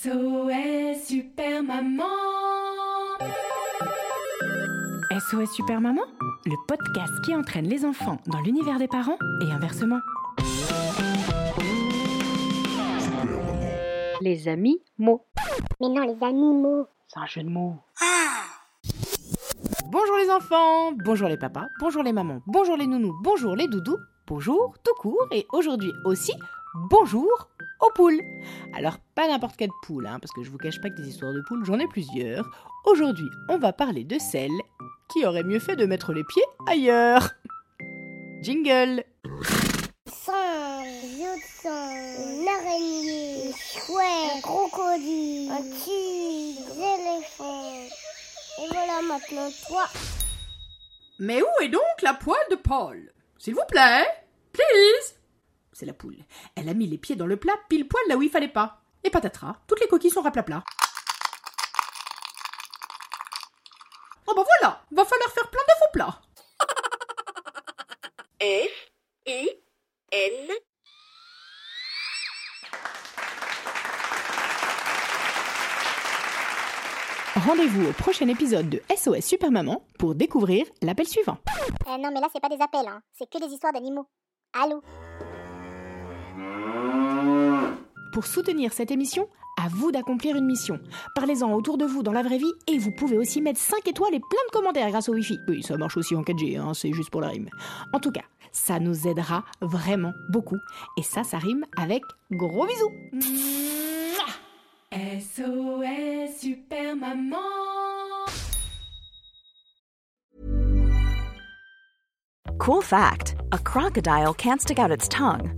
SOS Super Maman SOS Super Maman, le podcast qui entraîne les enfants dans l'univers des parents et inversement. Les amis mots. Mais non, les animaux. C'est un jeu de mots. Bonjour les enfants, bonjour les papas, bonjour les mamans, bonjour les nounous, bonjour les doudous, bonjour tout court et aujourd'hui aussi bonjour aux poules. Alors pas n'importe quelle poule, hein, parce que je vous cache pas que des histoires de poules j'en ai plusieurs. Aujourd'hui on va parler de celles qui auraient mieux fait de mettre les pieds ailleurs. Jingle Singe, jeu une araignée, un chouette, un crocodile, un tigre, des éléphants. Et voilà maintenant toi. Mais où est donc la poêle de Paul? S'il vous plaît Please C'est la poule. Elle a mis les pieds dans le plat pile poil là où il fallait pas. Et patatras, toutes les coquilles sont raplapla. Oh bah voilà Va falloir faire plein de faux plats F I N Rendez-vous au prochain épisode de SOS Super Maman pour découvrir l'appel suivant. Euh, non, mais là, c'est pas des appels, hein. c'est que des histoires d'animaux. Allô? Pour soutenir cette émission, à vous d'accomplir une mission. Parlez-en autour de vous dans la vraie vie et vous pouvez aussi mettre 5 étoiles et plein de commentaires grâce au Wi-Fi. Oui, ça marche aussi en 4G, hein, c'est juste pour la rime. En tout cas, ça nous aidera vraiment beaucoup. Et ça, ça rime avec gros bisous. SOS Super Maman Cool fact a crocodile can't stick out its tongue.